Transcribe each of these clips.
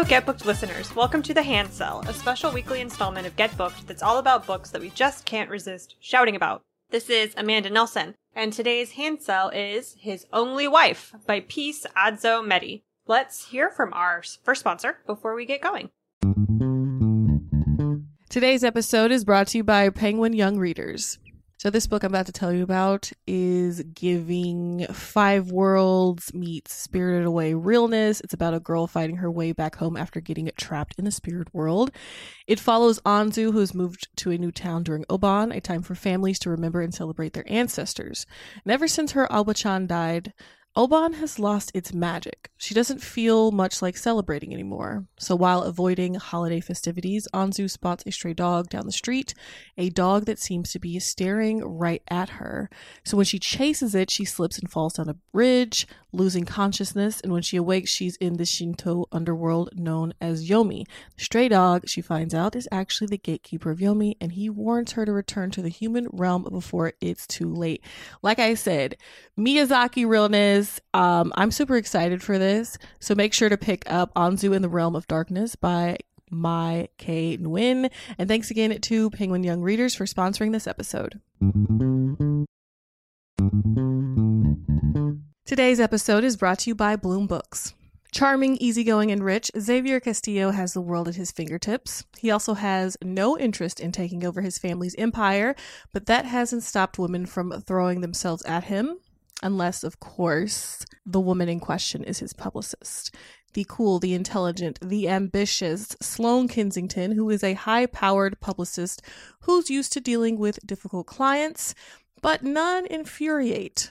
Hello, Get Booked listeners. Welcome to The Hand Sell, a special weekly installment of Get Booked that's all about books that we just can't resist shouting about. This is Amanda Nelson, and today's Hand Sell is His Only Wife by Peace Adzo Medie. Let's hear from our first sponsor before we get going. Today's episode is brought to you by Penguin Young Readers. So, this book I'm about to tell you about is giving Five Worlds meets Spirited Away realness. It's about a girl fighting her way back home after getting trapped in the spirit world. It follows Anzu, who's moved to a new town during Obon, a time for families to remember and celebrate their ancestors. And ever since her Obaachan died, Obon has lost its magic. She doesn't feel much like celebrating anymore. So while avoiding holiday festivities, Anzu spots a stray dog down the street, a dog that seems to be staring right at her. So when she chases it, she slips and falls down a bridge, losing consciousness, and when she awakes, she's in the Shinto underworld known as Yomi. The stray dog, she finds out, is actually the gatekeeper of Yomi, and he warns her to return to the human realm before it's too late. Like I said, Miyazaki realness um, I'm super excited for this. So make sure to pick up Anzu and the Realm of Darkness by Mai K. Nguyen. And thanks again to Penguin Young Readers for sponsoring this episode. Today's episode is brought to you by Bloom Books. Charming, easygoing, and rich, Xavier Castillo has the world at his fingertips. He also has no interest in taking over his family's empire, but that hasn't stopped women from throwing themselves at him unless, of course, the woman in question is his publicist. The cool, the intelligent, the ambitious Sloane Kensington, who is a high powered publicist who's used to dealing with difficult clients, but none infuriate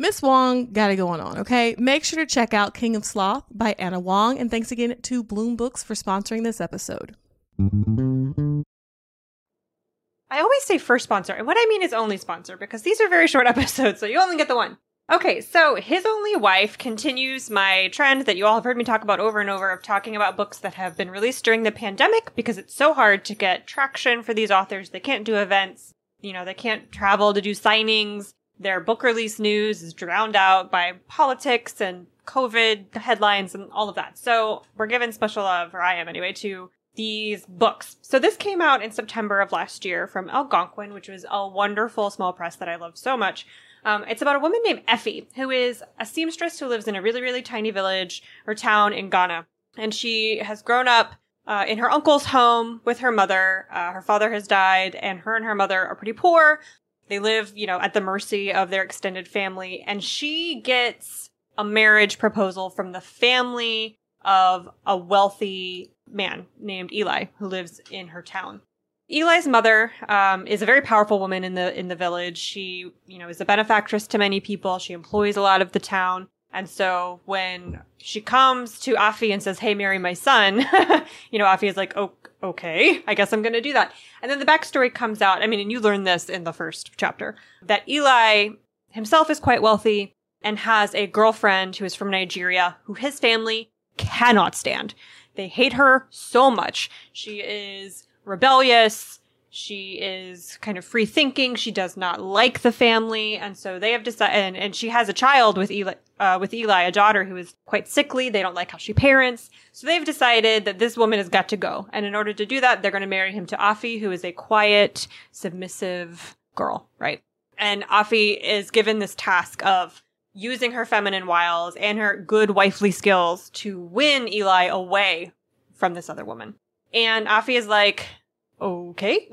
Miss Huang got it going on, okay? Make sure to check out King of Sloth by Ana Huang, and thanks again to Bloom Books for sponsoring this episode. I always say first sponsor, and what I mean is only sponsor because these are very short episodes, so you only get the one. Okay, so His Only Wife continues my trend that you all have heard me talk about over and over of talking about books that have been released during the pandemic because it's so hard to get traction for these authors. They can't do events, you know, they can't travel to do signings. Their book release news is drowned out by politics and COVID headlines and all of that. So we're giving special love, or I am anyway, to these books. So this came out in September of last year from Algonquin, which was a wonderful small press that I love so much. Um, it's about a woman named Afi, who is a seamstress who lives in a really, really tiny village or town in Ghana. And she has grown up uh, in her uncle's home with her mother. Uh, her father has died, and her and her mother are pretty poor. They live, you know, at the mercy of their extended family. And she gets a marriage proposal from the family of a wealthy man named Eli who lives in her town. Eli's mother um, is a very powerful woman in the in the village. She, you know, is a benefactress to many people. She employs a lot of the town. And so when she comes to Afi and says, "Hey, marry my son," you know, Afi is like, "Oh, okay, I guess I'm going to do that." And then the backstory comes out. I mean, and you learn this in the first chapter that Eli himself is quite wealthy and has a girlfriend who is from Nigeria who his family cannot stand. They hate her so much. She is rebellious. She is kind of free thinking. She does not like the family. And so they have decided, and, and she has a child with Eli, uh, with Eli, a daughter who is quite sickly. They don't like how she parents. So they've decided that this woman has got to go. And in order to do that, they're going to marry him to Afi, who is a quiet, submissive girl, right? And Afi is given this task of using her feminine wiles and her good wifely skills to win Eli away from this other woman. And Afi is like, okay.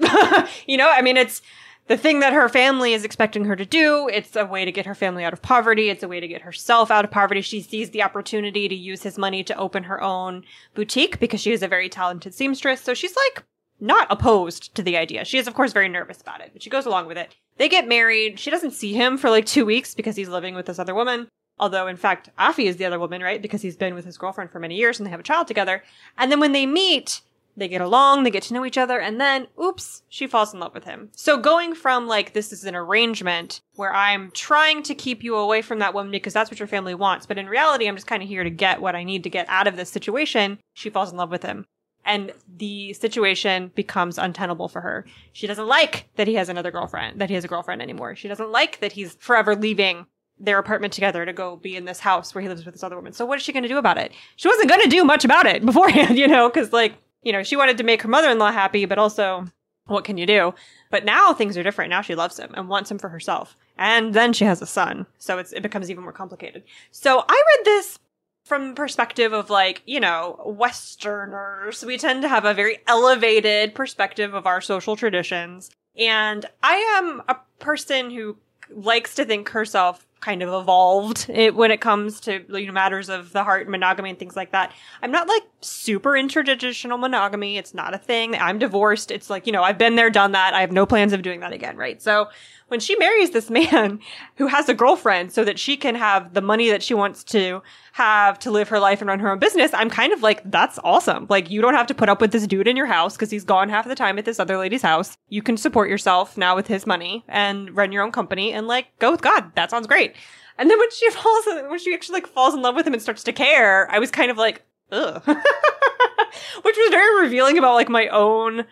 you know, I mean, it's the thing that her family is expecting her to do. It's a way to get her family out of poverty. It's a way to get herself out of poverty. She sees the opportunity to use his money to open her own boutique because she is a very talented seamstress. So she's like not opposed to the idea. She is, of course, very nervous about it, but she goes along with it. They get married. She doesn't see him for like two weeks because he's living with this other woman. Although, in fact, Afi is the other woman, right? Because he's been with his girlfriend for many years and they have a child together. And then when they meet, they get along, they get to know each other, and then, oops, she falls in love with him. So going from like, this is an arrangement where I'm trying to keep you away from that woman because that's what your family wants, but in reality, I'm just kind of here to get what I need to get out of this situation, she falls in love with him. And the situation becomes untenable for her. She doesn't like that he has another girlfriend, that he has a girlfriend anymore. She doesn't like that he's forever leaving their apartment together to go be in this house where he lives with this other woman. So what is she going to do about it? She wasn't going to do much about it beforehand, you know, because like, you know, she wanted to make her mother-in-law happy, but also what can you do? But now things are different. Now she loves him and wants him for herself. And then she has a son. So it becomes even more complicated. So I read this from the perspective of like, you know, Westerners, we tend to have a very elevated perspective of our social traditions. And I am a person who likes to think herself kind of evolved it, when it comes to you know matters of the heart, and monogamy, and things like that. I'm not like super into traditional monogamy. It's not a thing. I'm divorced. It's like you know I've been there, done that. I have no plans of doing that again. Right. So when she marries this man who has a girlfriend so that she can have the money that she wants to have to live her life and run her own business, I'm kind of like, that's awesome. Like, you don't have to put up with this dude in your house because he's gone half the time at this other lady's house. You can support yourself now with his money and run your own company and like go with God. That sounds great. And then when she falls, when she actually like falls in love with him and starts to care, I was kind of like, ugh. Which was very revealing about like my own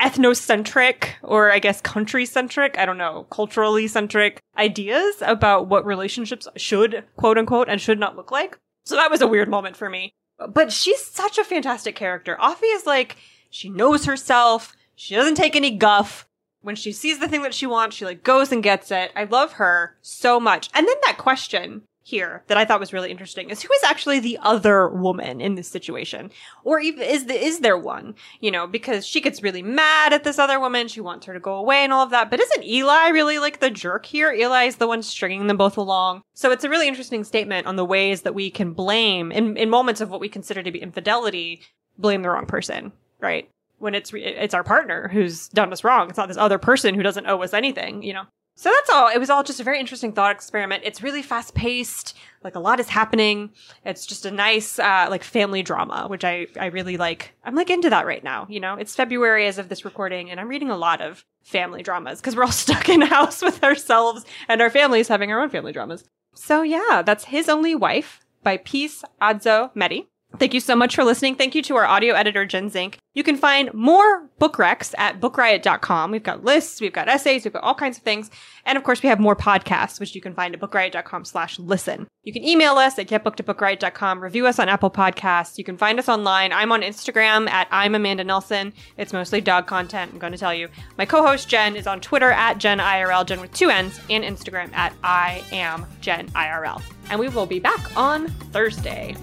ethnocentric or I guess country centric, I don't know, culturally centric ideas about what relationships should quote unquote and should not look like. So that was a weird moment for me. But she's such a fantastic character. Afi is like, she knows herself. She doesn't take any guff. When she sees the thing that she wants, she like goes and gets it. I love her so much. And then that question here that I thought was really interesting is who is actually the other woman in this situation? Or even is the, is there one? You know, because she gets really mad at this other woman. She wants her to go away and all of that. But isn't Eli really like the jerk here? Eli is the one stringing them both along. So it's a really interesting statement on the ways that we can blame in, in moments of what we consider to be infidelity, blame the wrong person, right? When it's, it's our partner who's done us wrong. It's not this other person who doesn't owe us anything, you know? So that's all. It was all just a very interesting thought experiment. It's really fast paced. Like a lot is happening. It's just a nice, uh, like family drama, which I, I really like. I'm like into that right now. You know, it's February as of this recording and I'm reading a lot of family dramas because we're all stuck in a house with ourselves and our families having our own family dramas. So yeah, that's His Only Wife by Peace Adzo Medie. Thank you so much for listening. Thank you to our audio editor, Jen Zink. You can find more book recs at bookriot.com. We've got lists, we've got essays, we've got all kinds of things. And of course, we have more podcasts, which you can find at bookriot.com slash listen. You can email us at getbooked review us on Apple Podcasts. You can find us online. I'm on Instagram at I'm Amanda Nelson. It's mostly dog content, I'm going to tell you. My co-host, Jen, is on Twitter at Jen IRL, Jen with two N's, and Instagram at I am Jen IRL. And we will be back on Thursday.